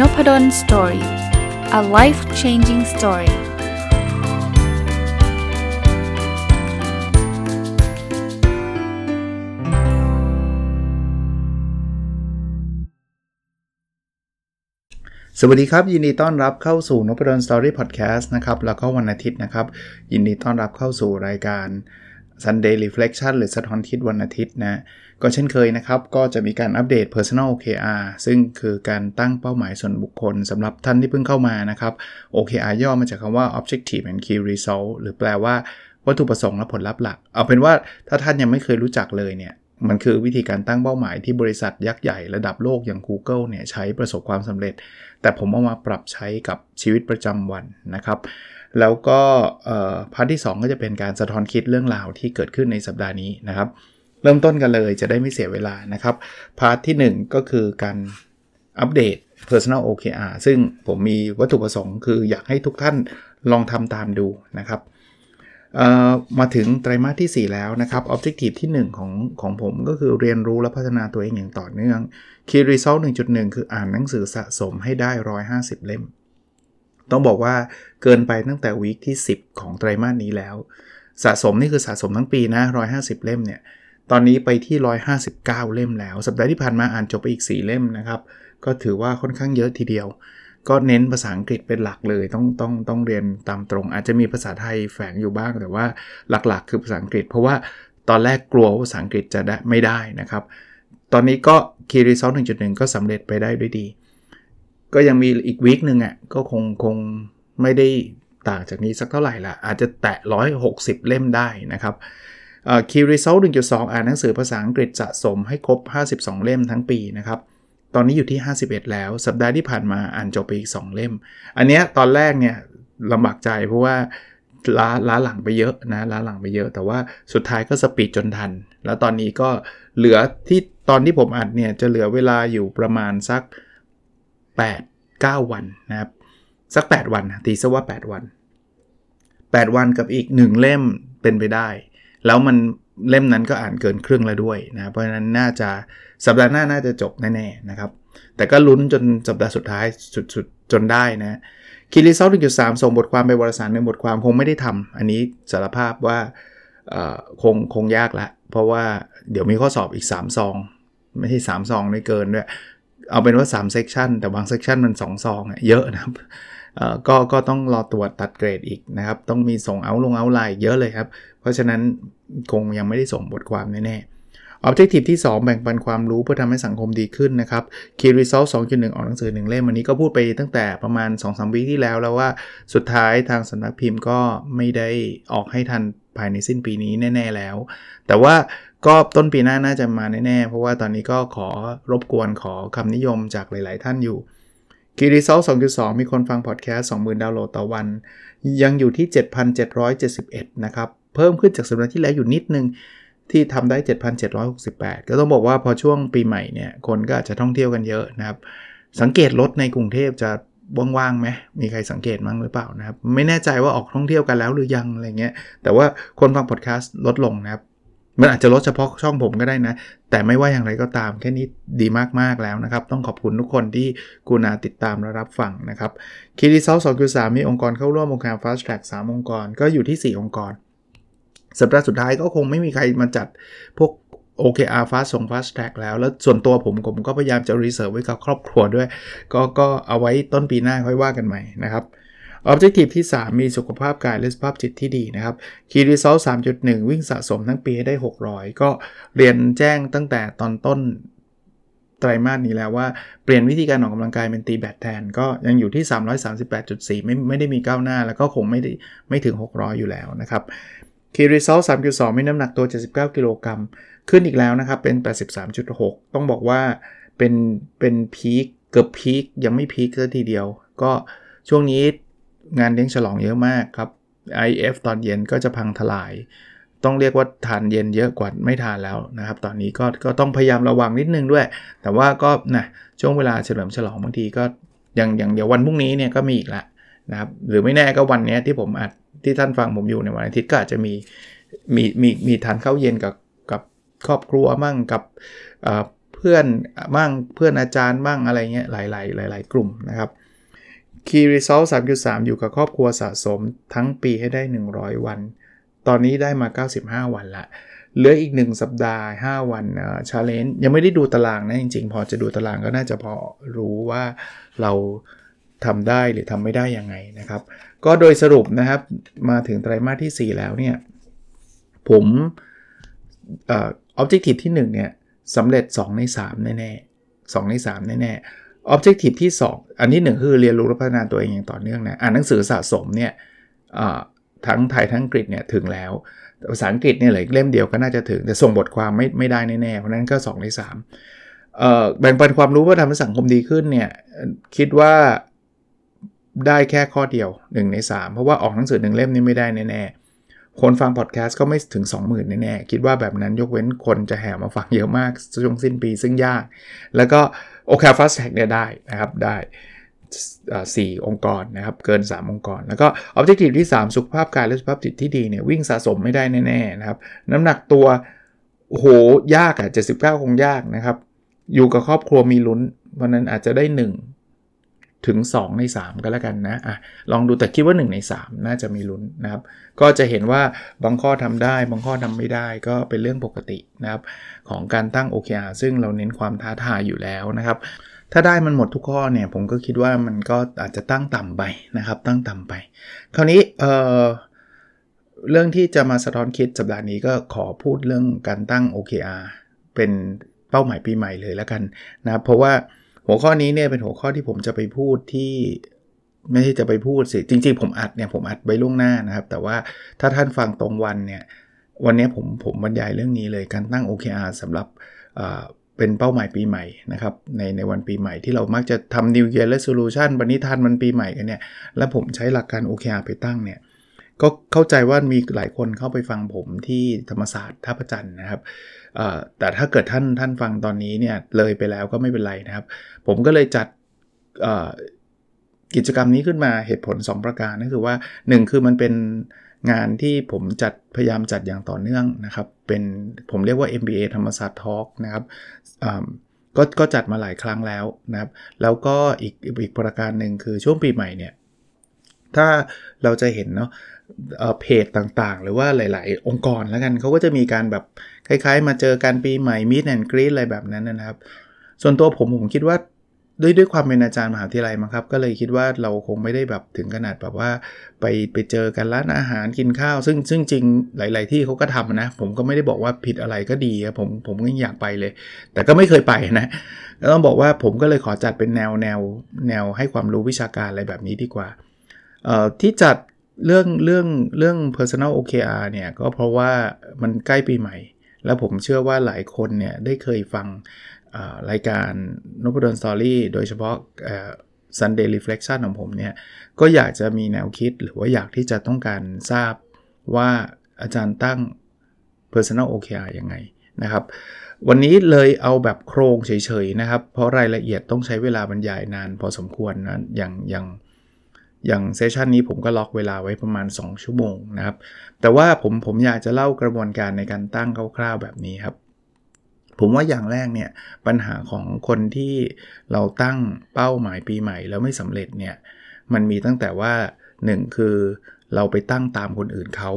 n o p a d o l Story a life changing story สวัสดีครับ ยินดีต้อนรับเข้าสู่นพดล Story Podcast นะครับ แล้วก็วันอาทิตย์นะครับ ยินดีต้อนรับเข้าสู่รายการ Sunday Reflection หรือสะท้อนคิดวันอาทิตย์นะ ก็เช่นเคยนะครับ ก็จะมีการอัปเดต Personal OKR ซึ่งคือการตั้งเป้าหมายส่วนบุคคลสำหรับท่านที่เพิ่งเข้ามานะครับ OKR ย่อมาจากคำว่า Objective and Key Result หรือแปลว่าวัตถุประสงค์และผลลัพธ์หลัก เอาเป็นว่าถ้าท่านยังไม่เคยรู้จักเลยเนี่ยมันคือวิธีการตั้งเป้าหมายที่บริษัทยักษ์ใหญ่ระดับโลกอย่าง Google เนี่ยใช้ประสบความสำเร็จ แต่ผมเอามาปรับใช้กับชีวิตประจำวันนะครับ แล้วก็พาร์ทที่ 2 ก็จะเป็นการสะท้อนคิดเรื่องราวที่เกิดขึ้นในสัปดาห์นี้นะครับ เริ่มต้นกันเลยจะได้ไม่เสียเวลานะครับ Part ที่ 1 ก็คือการอัปเดต Personal OKR ซึ่งผมมีวัตถุประสงค์คืออยากให้ทุกท่านลองทำตามดูนะครับมาถึงไตรมาสที่ 4 แล้วนะครับ Objective ที่ 1 ของของผมก็คือเรียนรู้และพัฒนาตัวเองอย่างต่อเนื่อง Key Result 1.1 คืออ่านหนังสือสะสมให้ได้ 150 เล่ม ต้องบอกว่าเกินไปตั้งแต่ week ที่ 10 ของไตรมาสนี้แล้ว สะสมนี่คือสะสมทั้งปีนะ 150 เล่มเนี่ย ตอนนี้ไปที่ 159 เล่มแล้ว สัปดาห์ที่ผ่านมาอ่านจบไปอีก 4 เล่มนะครับ ก็ถือว่าค่อนข้างเยอะทีเดียว ก็เน้นภาษาอังกฤษเป็นหลักเลย ต้องต้องต้องเรียนตามตรง อาจจะมีภาษาไทยแฝงอยู่บ้าง แต่ว่าหลักๆ คือภาษาอังกฤษ เพราะว่าตอนแรกกลัวภาษาอังกฤษจะได้ไม่ได้นะครับ ตอนนี้ก็ Key Result 1.1 ก็สำเร็จไปได้ด้วยดี ก็ยังมีอีกวีคหนึ่งอะ ก็คงคงไม่ได้ต่างจากนี้สักเท่าไหร่ละอาจจะแตะ 160 เล่มได้นะครับ คีรีเซล1.2อ่านหนังสือภาษาอังกฤษสะสมให้ครบ 52 เล่มทั้งปีนะครับ ตอนนี้อยู่ที่ 51 แล้ว สัปดาห์ที่ผ่านมาอ่านจบไปอีก 2 เล่ม อันเนี้ยตอนแรกเนี่ยลำบากใจเพราะว่าล้าล้าหลังไปเยอะนะล้าหลังไปเยอะ แต่ว่าสุดท้ายก็สปีดจนทัน แล้วตอนนี้ก็เหลือที่ตอนที่ผมอัดเนี่ยจะเหลือเวลาอยู่ประมาณสัก 8 9 วันนะครับ สัก 8 วันตีซะว่า 8 วัน 8 วันกับอีก 1 เล่มเป็นไปได้ แล้วมันเล่มนั้นก็อ่านเกินครึ่งแล้วด้วยนะเพราะฉะนั้นน่าจะสัปดาห์หน้าน่าจะจบแน่ๆนะครับ แต่ก็ลุ้นจนสัปดาห์สุดท้ายสุดๆจนได้นะคีรีเซลจุดสามส่งบทความไปวารสารในบทความคงไม่ได้ทำอันนี้สารภาพว่าคงคงยากละ เพราะว่าเดี๋ยวมีข้อสอบอีก 3 ซอง ไม่ใช่3ซองไม่เกินด้วย เอาเป็นว่า3 section แต่บาง section มัน 2 ซองเยอะนะครับ ก็ก็ต้องรอตรวจตัดเกรดอีกนะครับ ต้องมีส่งเอาลงออนไลน์เยอะเลยครับ เพราะฉะนั้นคงยังไม่ได้ส่งบทความแน่ๆ Objective ที่ 2 แบ่งปันความรู้เพื่อทำให้สังคมดีขึ้นนะครับ Key Result 2.1 ออกหนังสือ 1 เล่มวันนี้ก็พูดไปตั้งแต่ประมาณ 2-3 วิที่แล้วแล้วว่าสุดท้ายทางสำนักพิมพ์ก็ไม่ได้ออกให้ทันภายในสิ้นปีนี้แน่ ๆแล้ว แต่ว่าก็ต้นปีหน้าน่าจะมาแน่ๆ เพราะว่าตอนนี้ก็ขอรบกวนขอคำนิยมจากหลาย ๆ ท่านอยู่ กีรีเซล2.2 มีคนฟังพอดแคสต์ 20,000 ดาวน์โหลดต่อวัน ยังอยู่ที่ 7,771 นะครับ เพิ่มขึ้นจากสัปดาห์ที่แล้วอยู่นิดนึง ที่ทำได้ 7,768 ก็ต้องบอกว่าพอช่วงปีใหม่เนี่ย คนก็อาจจะท่องเที่ยวกันเยอะนะครับ สังเกตรถในกรุงเทพจะว่างๆไหมมีใครสังเกตมั้งหรือเปล่านะครับ ไม่แน่ใจว่าออกท่องเที่ยวกันแล้วหรือยังอะไรเงี้ย แต่ว่าคนฟังพอดแคสต์ลดลงนะครับ มันอาจจะลดเฉพาะช่องผมก็ได้นะ แต่ไม่ว่าอย่างไรก็ตามแค่นี้ดีมาก ๆ แล้วนะครับ ต้องขอบคุณทุกคนที่กูนาติดตามและรับฟังนะครับ Key Result สองสามมีองค์กรเข้าร่วมองค์การ Fast Track 3องค์กร ก็อยู่ที่ 4 องค์กร สัปดาห์สุดท้ายก็คงไม่มีใครมาจัดพวก OKR Fast ส่ง Fast Track แล้ว แล้วส่วนตัวผมผมก็พยายามจะ reserve ไว้กับครอบครัวด้วย ก็ก็เอาไว้ต้นปีหน้าค่อยว่ากันใหม่นะครับ ออบเจกตีฟที่ 3 มีสุขภาพกายและสุขภาพจิตที่ดีนะครับคีรีซอล3.1 วิ่งสะสมทั้งปีให้ได้ 600 ก็เรียนแจ้งตั้งแต่ตอนต้นไตรมาสนี้แล้วว่าเปลี่ยนวิธีการออกกำลังกายเป็นตีแบตแทน ก็ยังอยู่ที่ 338.4 ไม่ไม่ได้มีก้าวหน้า แล้วก็คงไม่ได้ไม่ถึง 600 อยู่แล้วนะครับคีรีซอล3.2 มีน้ำหนักตัว 79 กิโลกรัมขึ้นอีกแล้วนะครับ เป็น 83.6 ต้องบอกว่าเป็นเป็นพีคเกือบพีคยังไม่พีคซะทีเดียว ก็ช่วงนี้ งานเลี้ยงฉลองเยอะมากครับ IF ตอนเย็นก็จะพังทลาย ต้องเรียกว่าทานเย็นเยอะกว่าไม่ทานแล้วนะครับ ตอนนี้ก็ก็ต้องพยายามระวังนิดนึงด้วย แต่ว่าก็นะช่วงเวลาเฉลิมฉลองบางทีก็อย่างอย่างเดี๋ยววันพรุ่งนี้เนี่ยก็มีอีกละนะครับหรือไม่แน่ก็วันนี้ที่ผมอัดที่ท่านฟังผมอยู่ในวันอาทิตย์ก็อาจจะมีมีมีมีทานข้าวเย็นกับกับครอบครัวมั่งกับเพื่อนบ้างเพื่อนอาจารย์บ้างอะไรเงี้ยหลาย ๆ หลาย ๆ กลุ่มนะครับ Key Result 3.3 อยู่กับครอบครัวสะสมทั้งปีให้ได้ 100 วัน ตอนนี้ได้มา 95 วันละเหลืออีก 1 สัปดาห์ 5 วันเอ่อ challenge ยังไม่ได้ดูตารางนะ จริง ๆ พอจะดูตารางก็น่าจะพอรู้ว่าเราทำได้หรือทำไม่ได้ยังไงนะครับ ก็โดยสรุปนะครับ มาถึงไตรมาสที่ 4 แล้วเนี่ย ผมเอ่อ objective ที่ 1 เนี่ยสำเร็จ 2 ใน 3 แน่ๆ2ใน 3 แน่ๆ objective ที่ 2 อันที่ 1 คือเรียนรู้และพัฒนาตัวเองอย่างต่อเนื่องนะ อ่านหนังสือสะสมเนี่ยทั้งไทยทั้งอังกฤษเนี่ยถึงแล้ว ภาษาอังกฤษเนี่ยเหลือเล่มเดียวก็น่าจะถึง แต่ส่งบทความไม่ไม่ได้แน่ๆ เพราะนั้นก็2ใน3เอ่อแบ่งปันความรู้เพื่อทำให้สังคมดีขึ้นเนี่ยคิดว่าได้แค่ข้อเดียว 1 ใน 3 เพราะว่าออกหนังสือหนึ่งเล่มนี่ไม่ได้แน่ๆ คนฟังพอดแคสต์ก็ไม่ถึง 20,000แน่ๆ คิดว่าแบบนั้นยกเว้นคนจะแห่มาฟังเยอะมากช่วงสิ้นปีซึ่งยาก แล้วก็ โอเค Fast Track เนี่ยได้นะครับได้สี่องค์กรนะครับเกิน 3 องค์กร แล้วก็ Objective ที่ 3 สุขภาพกายและสุขภาพจิตที่ดีเนี่ยวิ่งสะสมไม่ได้แน่ๆนะครับน้ำหนักตัวโหยากอะ79 คงยากนะครับ อยู่กับครอบครัวมีลุ้นเพราะนั้นอาจจะได้ 1 ถึง 2 ใน 3 ก็แล้วกันนะอะลองดูแต่คิดว่า 1 ใน 3 น่าจะมีลุ้นนะครับ ก็จะเห็นว่าบางข้อทำได้ บางข้อทำไม่ได้ก็เป็นเรื่องปกตินะครับ ของการตั้ง OKR ซึ่งเราเน้นความท้าทายอยู่แล้วนะครับ ถ้าได้มันหมดทุกข้อเนี่ย ผมก็คิดว่ามันก็อาจจะตั้งต่ำไปนะครับ ตั้งต่ำไป คราวนี้เอ่อเรื่องที่จะมาสะท้อนคิดสัปดาห์นี้ก็ขอพูดเรื่องการตั้ง OKR เป็นเป้าหมายปีใหม่เลยแล้วกันนะเพราะว่า หัวข้อนี้เนี่ยเป็นหัวข้อที่ผมจะไปพูดที่ไม่ใช่จะไปพูดสิ จริง ๆ ผมอัดเนี่ยผมอัดไว้ล่วงหน้านะครับ แต่ว่าถ้าท่านฟังตรงวันเนี่ย วันนี้ผมผมบรรยายเรื่องนี้เลยการตั้ง OKR สำหรับเป็นเป้าหมายปีใหม่นะครับในในวันปีใหม่ที่เรามักจะทำ New Year Resolution วันนี้ทันมันปีใหม่กันเนี่ย แล้วผมใช้หลักการ OKR ไปตั้งเนี่ย ก็เข้าใจว่ามีหลายคนเข้าไปฟังผมที่ธรรมศาสตร์ท่าประจันนะครับ แต่ถ้าเกิดท่านท่านฟังตอนนี้เนี่ยเลยไปแล้วก็ไม่เป็นไรนะครับ ผมก็เลยจัดกิจกรรมนี้ขึ้นมาเหตุผล 2 ประการนั่นคือว่า 1 คือมันเป็นงานที่ผมจัดพยายามจัดอย่างต่อเนื่องนะครับ เป็นผมเรียกว่า MBA ธรรมศาสตร์ทอล์กนะครับก็ก็จัดมาหลายครั้งแล้วนะครับ แล้วก็อีกอีกประการหนึ่งคือช่วงปีใหม่เนี่ย ถ้าเราจะเห็นเนาะ เพจต่างๆ หรือว่าหลาย ๆ องค์กรแล้วกันเขาก็จะมีการแบบคล้าย ๆ มาเจอกันปีใหม่มิดแอนกรีดอะไรแบบนั้นนะครับ ส่วนตัวผมผมคิดว่าด้วยด้วยความเป็นอาจารย์มหาวิทยาลัยมั้งครับ ก็เลยคิดว่าเราคงไม่ได้แบบถึงขนาดแบบว่า ไปไปเจอกันร้านอาหารกินข้าว ซึ่งซึ่งจริงหลาย ๆ ที่เขาก็ทำนะ ผมก็ไม่ได้บอกว่าผิดอะไรก็ดีครับผมผมก็อยากไปเลย แต่ก็ไม่เคยไปนะต้องบอกว่าผมก็เลยขอจัดเป็นแนวแนวแนวให้ความรู้วิชาการอะไรแบบนี้ดีกว่าที่จัด เรื่องเรื่องเรื่อง personal OKR เนี่ยก็เพราะว่ามันใกล้ปีใหม่ แล้วผมเชื่อว่าหลายคนเนี่ยได้เคยฟังรายการนพดลสตอรี่โดยเฉพาะ Sunday Reflection ของผมเนี่ย ก็อยากจะมีแนวคิดหรือว่าอยากที่จะต้องการทราบว่าอาจารย์ตั้ง Personal OKR ยังไงนะครับ วันนี้เลยเอาแบบโครงเฉยๆนะครับ เพราะรายละเอียดต้องใช้เวลาบรรยายนานพอสมควรนะอย่างอย่าง อย่างเซสชันนี้ผมก็ล็อกเวลาไว้ประมาณ 2 ชั่วโมงนะครับ แต่ว่าผมผมอยากจะเล่ากระบวนการในการตั้งคร่าวๆแบบนี้ครับ ผมว่าอย่างแรกเนี่ยปัญหาของคนที่เราตั้งเป้าหมายปีใหม่แล้วไม่สำเร็จเนี่ยมันมีตั้งแต่ว่า 1 คือเราไปตั้งตามคนอื่นเขา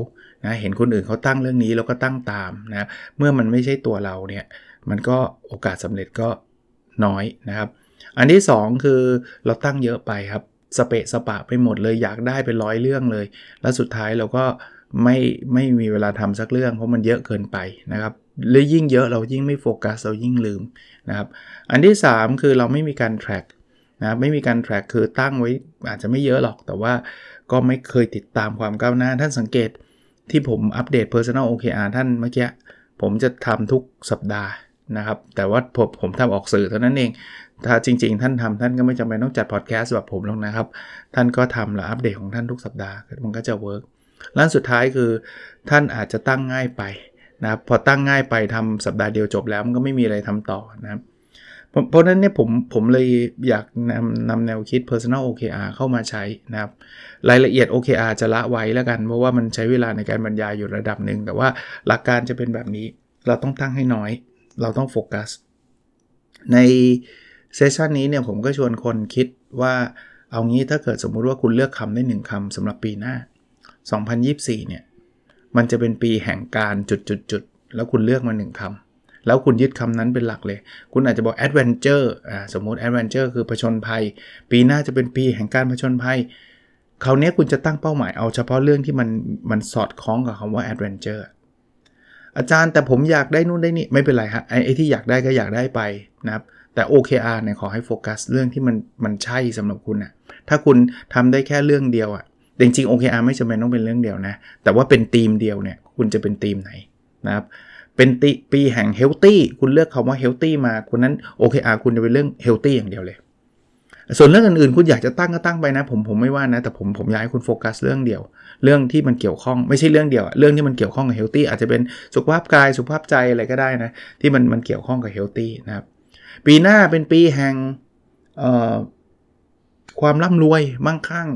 นะเห็นคนอื่นเขาตั้งเรื่องนี้เราก็ตั้งตามนะเมื่อมันไม่ใช่ตัวเราเนี่ยมันก็โอกาสสำเร็จก็น้อยนะครับ อันที่ 2 คือเราตั้งเยอะไปครับ สเปะสปะไปหมดเลยอยากได้เป็นร้อยเรื่องเลย แล้วสุดท้ายเราก็ไม่ไม่มีเวลาทำสักเรื่อง เพราะมันเยอะเกินไปนะครับหรือยิ่งเยอะเรายิ่งไม่โฟกัสเรายิ่งลืมนะครับอันที่ 3 คือเราไม่มีการ track นะไม่มีการ track คือตั้งไว้อาจจะไม่เยอะหรอกแต่ว่าก็ไม่เคยติดตามความก้าวหน้า ท่านสังเกตที่ผมอัปเดต personal OKR ท่านเมื่อกี้ผมจะทำทุกสัปดาห์ นะครับ แต่ว่าผมผมทำออกสื่อเท่านั้นเอง ถ้าจริง ๆ ท่านทำท่านก็ไม่จำเป็นต้องจัดพอดแคสต์แบบผมหรอกนะครับ ท่านก็ทำแล้วอัปเดตของท่านทุกสัปดาห์มันก็จะเวิร์กล้านสุดท้ายคือท่านอาจจะตั้งง่ายไปนะครับพอตั้งง่ายไปทำสัปดาห์เดียวจบแล้วมันก็ไม่มีอะไรทำต่อนะครับเพราะนั้นเนี่ยผมผมเลยอยากนำนำแนวคิด personal OKR เข้ามาใช้นะครับ รายละเอียด OKR จะละไว้แล้วกัน เพราะว่ามันใช้เวลาในการบรรยายอยู่ระดับหนึ่ง แต่ว่าหลักการจะเป็นแบบนี้เราต้องตั้งให้น้อย เราต้องโฟกัส ในเซสชันนี้เนี่ยผมก็ชวนคนคิดว่าเอางี้ถ้าเกิดสมมุติว่าคุณเลือกคำได้หนึ่งคำสำหรับปีหน้า 2024 เนี่ย มันจะเป็นปีแห่งการจุดๆๆแล้วคุณเลือกมาหนึ่งคำแล้วคุณยึดคำนั้นเป็นหลักเลย คุณอาจจะบอก adventure อ่าสมมติ adventure คือผชนภัย ปีหน้าจะเป็นปีแห่งการผชนภัยคราวนี้คุณจะตั้งเป้าหมายเอาเฉพาะเรื่องที่มันมันสอดคล้องกับคำว่า adventure อ อาจารย์แต่ผมอยากได้นู่นได้นี่ไม่เป็นไรฮะไอ้ที่อยากได้ก็อยากได้ไปนะครับแต่ OKR เนี่ยขอให้โฟกัสเรื่องที่มันมันใช่สำหรับคุณนะถ้าคุณทำได้แค่เรื่องเดียวอะ่ะจริงๆ OKR ไม่จำเป็นต้องเป็นเรื่องเดียวนะ แต่ว่าเป็นธีมเดียวเนี่ยคุณจะเป็นธีมไหนนะครับเป็นตีปีแห่ง healthy คุณเลือกคำว่า healthy มาคุณนั้น OKR คุณจะเป็นเรื่อง healthy อย่างเดียวเลย ส่วนเรื่องอื่นๆ คุณอยากจะตั้งก็ตั้งไปนะ ผมผมไม่ว่านะ แต่ผมผมอยากให้คุณโฟกัสเรื่องเดียว เรื่องที่มันเกี่ยวข้องไม่ใช่เรื่องเดียวเรื่องที่มันเกี่ยวข้องกับ healthy อาจจะเป็นสุขภาพกายสุขภาพใจอะไรก็ได้นะที่มันมันเกี่ยวข้องกับ healthy นะครับปีหน้าเป็นปีแห่งความร่ำรวยมั่งคั่ง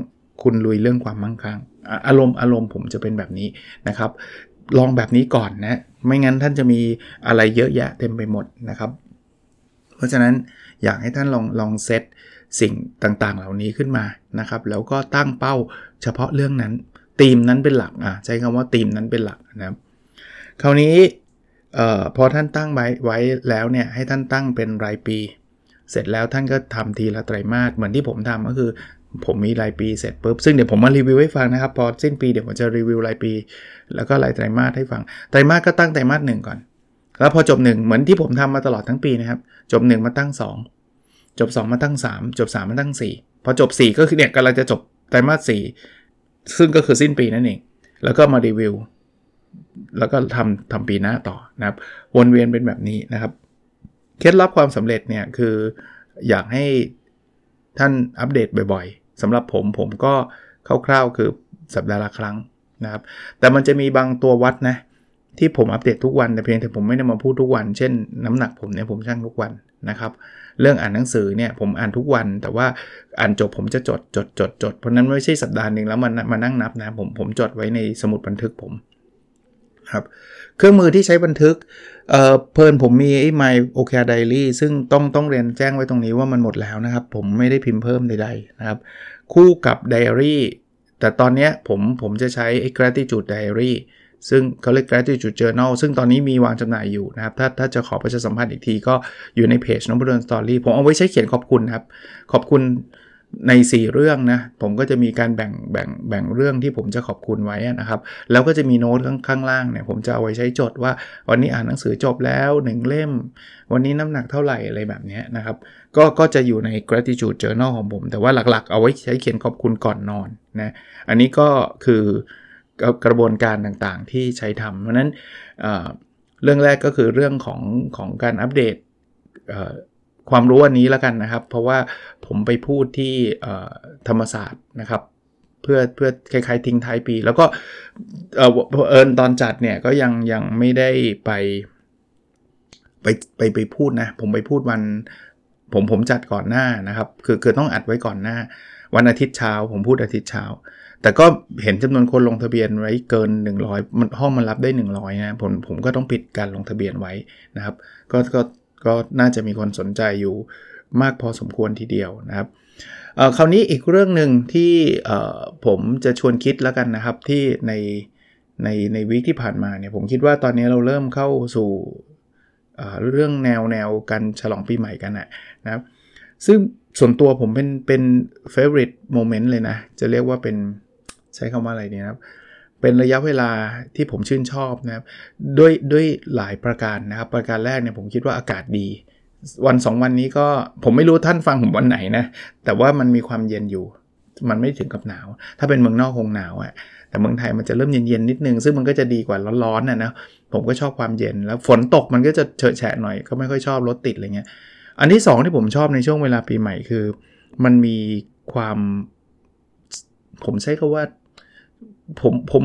คุณลุยเรื่องความมั่งคั่ง อารมณ์อารมณ์ผมจะเป็นแบบนี้นะครับ ลองแบบนี้ก่อนนะ ไม่งั้นท่านจะมีอะไรเยอะแยะเต็มไปหมดนะครับ เพราะฉะนั้นอยากให้ท่านลองลองเซต สิ่งต่างๆ เหล่านี้ขึ้นมานะครับ แล้วก็ตั้งเป้าเฉพาะเรื่องนั้นธีมนั้นเป็นหลักอะใช้คำว่าธีมนั้นเป็นหลักนะครับ คราวนี้ออพอท่านตั้งไว้ไว้แล้วเนี่ยให้ท่านตั้งเป็นรายปี เสร็จแล้วท่านก็ทำทีละไตรมาสเหมือนที่ผมทำก็คือ ผมมีรายปีเสร็จปุ๊บซึ่งเดี๋ยวผมมารีวิวให้ฟังนะครับ พอสิ้นปีเดี๋ยวผมจะรีวิวรายปี แล้วก็รายไตรมาสให้ฟังไตรมาสก็ตั้งไตรมาสหนึ่งก่อน แล้วพอจบ 1 เหมือนที่ผมทำมาตลอดทั้งปีนะครับ จบ 1 มาตั้ง 2 จบ 2 มาตั้ง 3 จบ 3 มาตั้ง 4 พอจบ 4 ก็คือเนี่ยกำลังจะจบไตรมาส4ซึ่งก็คือสิ้นปีนั่นเอง แล้วก็มารีวิว แล้วก็ทำทำปีหน้าต่อนะครับ วนเวียนเป็นแบบนี้นะครับ เคล็ดลับความสำเร็จเนี่ยคืออยากให้ท่านอัปเดตบ่อยๆสำหรับผมผมก็คร่าวๆคือสัปดาห์ละครั้งนะครับ แต่มันจะมีบางตัววัดนะที่ผมอัปเดตทุกวันแต่เพียงแต่ผมไม่ได้มาพูดทุกวัน เช่น น้ำหนักผมเนี่ยผมชั่งทุกวัน นะครับเรื่องอ่านหนังสือเนี่ยผมอ่านทุกวัน แต่ว่าอ่านจบผมจะจดจดจดจดเพราะนั้นไม่ใช่สัปดาห์หนึ่งแล้วมันมานั่งนับนะผมผมจดไว้ในสมุดบันทึกผมครับเครื่องมือที่ใช้บันทึกเอ่อเพลินผมมีไอ้ My OKR Diary ซึ่งต้องต้องเรียนแจ้งไว้ตรงนี้ว่ามันหมดแล้วนะครับ ผมไม่ได้พิมพ์เพิ่มใดๆนะครับ คู่กับ Diary แต่ตอนนี้ผมผมจะใช้ไอ้ Gratitude Diary ซึ่งเขาเรียก gratitude journal ซึ่งตอนนี้มีวางจำหน่ายอยู่นะครับ ถ้าถ้าจะขอประชาสัมพันธ์อีกทีก็อยู่ในเพจน้องบดนสตอรี่ผมเอาไว้ใช้เขียนขอบคุณครับ ขอบคุณใน 4 เรื่องนะ ผมก็จะมีการแบ่งแบ่งแบ่งเรื่องที่ผมจะขอบคุณไว้นะครับ แล้วก็จะมีโน้ตข้างข้างล่างเนี่ยผมจะเอาไว้ใช้จดว่า วันนี้อ่านหนังสือจบแล้ว1เล่ม วันนี้น้ำหนักเท่าไหร่อะไรแบบนี้นะครับ ก็ก็จะอยู่ใน gratitude journal ของผม แต่ว่าหลักๆ เอาไว้ใช้เขียนขอบคุณก่อนนอนนะ อันนี้ก็คือ กระบวนการต่างๆ ที่ใช้ทำเพราะนั้นเรื่องแรกก็คือเรื่องของของการอัปเดตความรู้อันนี้แล้วกันนะครับ เพราะว่าผมไปพูดที่ธรรมศาสตร์นะครับเพื่อเพื่อคล้ายๆทิ้งท้ายปี แล้วก็เออเอิญตอนจัดเนี่ยก็ยังยังไม่ได้ไปไปไปไปพูดนะ ผมไปพูดวัน ผมผมจัดก่อนหน้านะครับ คือคือต้องอัดไว้ก่อนหน้า วันอาทิตย์เช้า ผมพูดอาทิตย์เช้า แต่ก็เห็นจำนวนคนลงทะเบียนไว้เกิน 100 มันห้องมันรับได้ 100นะผมผมก็ต้องปิดการลงทะเบียนไว้นะครับ ก็ก็ก็น่าจะมีคนสนใจอยู่มากพอสมควรทีเดียวนะครับคราวนี้อีกเรื่องหนึ่งที่ผมจะชวนคิดแล้วกันนะครับที่ในในในวิกที่ผ่านมาเนี่ยผมคิดว่าตอนนี้เราเริ่มเข้าสู่เรื่องแนวแนวกันฉลองปีใหม่กันอะ นะครับซึ่งส่วนตัวผมเป็นเป็น favorite moment เลยนะ จะเรียกว่าเป็นใช้คำว่าอะไรเนี่ยนะครับ เป็นระยะเวลาที่ผมชื่นชอบนะครับ ด้วยด้วยหลายประการนะครับ ประการแรกเนี่ยผมคิดว่าอากาศดี วัน 2 วันนี้ก็ผมไม่รู้ท่านฟังผมวันไหนนะ แต่ว่ามันมีความเย็นอยู่ มันไม่ถึงกับหนาว ถ้าเป็นเมืองนอกคงหนาวอะ่ะแต่เมืองไทยมันจะเริ่มเย็นๆนิดนึง ซึ่งมันก็จะดีกว่าร้อนๆนะนะผมก็ชอบความเย็นแล้วฝนตกมันก็จะเฉอะแฉะหน่อยก็ไม่ค่อยชอบรถติดอะไรเงี้ย อันที่ 2 ที่ผมชอบในช่วงเวลาปีใหม่คือ มันมีความผมใช้คาว่าผมผม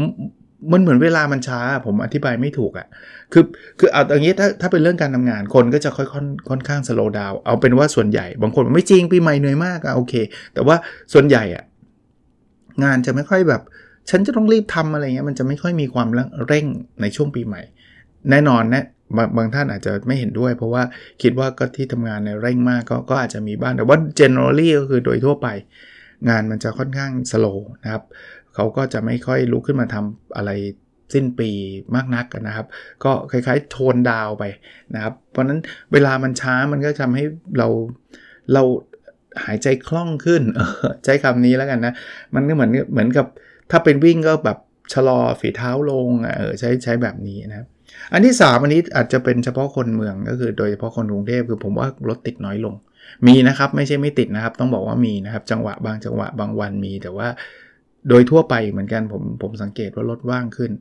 มันเหมือนเวลามันช้า ผมอธิบายไม่ถูกอะ่ะคือคือเอาอย่างนี้ถ้าถ้าเป็นเรื่องการทำงานคนก็จะค่อยค่อนค่อนข้างสโลว์ดาวเอาเป็นว่าส่วนใหญ่ บางคนไม่จริงปีใหม่เหนื่อยมากอะโอเค แต่ว่าส่วนใหญ่อะงานจะไม่ค่อยแบบ ฉันจะต้องรีบทำอะไรเงี้ยมันจะไม่ค่อยมีความเร่งในช่วงปีใหม่ แน่นอนนะ บางบางท่านอาจจะไม่เห็นด้วย เพราะว่าคิดว่าก็ที่ทำงานในเร่งมากก็ก็อาจจะมีบ้างแต่ว่า generally ก็คือโดยทั่วไป งานมันจะค่อนข้างสโลนะครับเขาก็จะไม่ค่อยลุกขึ้นมาทำอะไรสิ้นปีมากนักนะครับ ก็คล้ายๆ โทนดาวไปนะครับ เพราะนั้นเวลามันช้ามันก็ทำให้เราเราหายใจคล่องขึ้นใช้คำนี้แล้วกันนะ มันก็เหมือนเหมือนกับถ้าเป็นวิ่งก็แบบชะลอฝีเท้าลงเออใช้ใช้แบบนี้นะ อันที่ 3 อันนี้อาจจะเป็นเฉพาะคนเมืองก็คือโดยเฉพาะคนกรุงเทพคือผมว่ารถติดน้อยลง มีนะครับไม่ใช่ไม่ติดนะครับ ต้องบอกว่ามีนะครับ จังหวะบางจังหวะบางวันมี แต่ว่าโดยทั่วไปเหมือนกันผมผมสังเกตว่ารถว่างขึ้น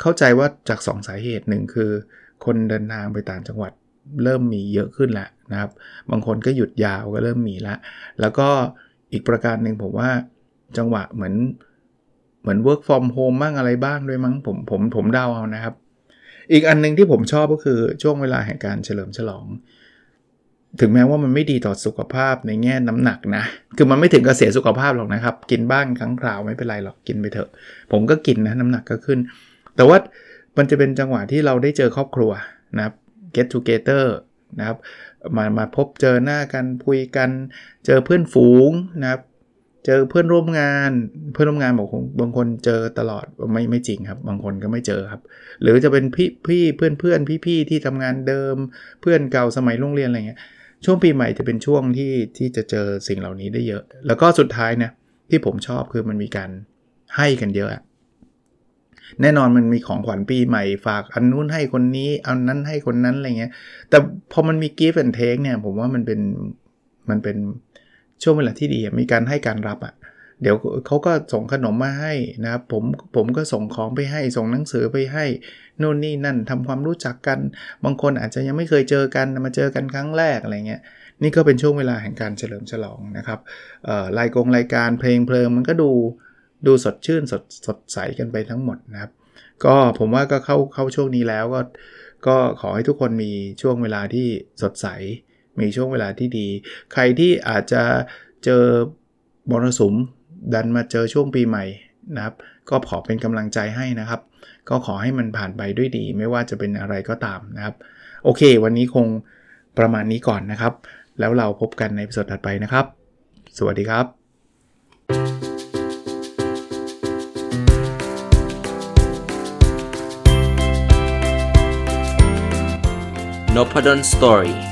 เข้าใจว่าจาก 2 สาเหตุหนึ่งคือ คนเดินทางไปต่างจังหวัดเริ่มมีเยอะขึ้นแล้วนะครับ บางคนก็หยุดยาวก็เริ่มมีล้วแล้วก็อีกประการหนึ่งผมว่าจังหวะเหมือนเหมือน work from home บ้างอะไรบ้างด้วยมั้งผมผมผมเดาเอานะครับ อีกอันนึงที่ผมชอบก็คือช่วงเวลาแห่งการเฉลิมฉลอง ถึงแม้ว่ามันไม่ดีต่อสุขภาพในแง่น้ำหนักนะ คือมันไม่ถึงกับเสียสุขภาพหรอกนะครับ กินบ้างครั้งคราวไม่เป็นไรหรอกกินไปเถอะ ผมก็กินนะน้ำหนักก็ขึ้น แต่ว่ามันจะเป็นจังหวะที่เราได้เจอครอบครัวนะครับ get together นะครับมามาพบเจอหน้ากันคุยกัน เจอเพื่อนฝูงนะครับ เจอเพื่อนร่วมงาน เพื่อนร่วมงานบอกบางคนเจอตลอดไม่ไม่จริงครับ บางคนก็ไม่เจอครับ หรือจะเป็นพี่พี่เพื่อนเพื่อนพี่พี่ที่ทำงานเดิม เพื่อนเก่าสมัยโรงเรียนอะไรเงี้ยช่วงปีใหม่จะเป็นช่วงที่ที่จะเจอสิ่งเหล่านี้ได้เยอะ แล้วก็สุดท้ายนี่ยที่ผมชอบคือมันมีการให้กันเยอะแน่นอนมันมีของขวัญปีใหม่ฝากอันนู้นให้คนนี้อันนั้นให้คนนั้นอะไรเงี้ยแต่พอมันมี give and take เนี่ยผมว่ามันเป็นมันเป็น ช่วงเวลาที่ดีมีการให้การรับอะ่ะเดี๋ยวเขาก็ส่งขนมมาให้นะครับผมผมก็ส่งของไปให้ส่งหนังสือไปให้นู่นนี่นั่นทำความรู้จักกัน บางคนอาจจะยังไม่เคยเจอกันมาเจอกันครั้งแรกอะไรเงี้ยนี่ก็เป็นช่วงเวลาแห่งการเฉลิมฉลองนะครับรายกงรายการเพลงเพลิงมันก็ดูดูสดชื่นสดสดใสกันไปทั้งหมดนะครับ ก็ผมว่าก็เข้าเข้าช่วงนี้แล้วก็ก็ขอให้ทุกคนมีช่วงเวลาที่สดใส มีช่วงเวลาที่ดี ใครที่อาจจะเจอบรสุมดันมาเจอช่วงปีใหม่นะครับ ก็ขอเป็นกำลังใจให้นะครับ ก็ขอให้มันผ่านไปด้วยดี ไม่ว่าจะเป็นอะไรก็ตามนะครับ โอเค วันนี้คงประมาณนี้ก่อนนะครับ แล้วเราพบกันในสดถัดไปนะครับ สวัสดีครับ n o p a d o n Story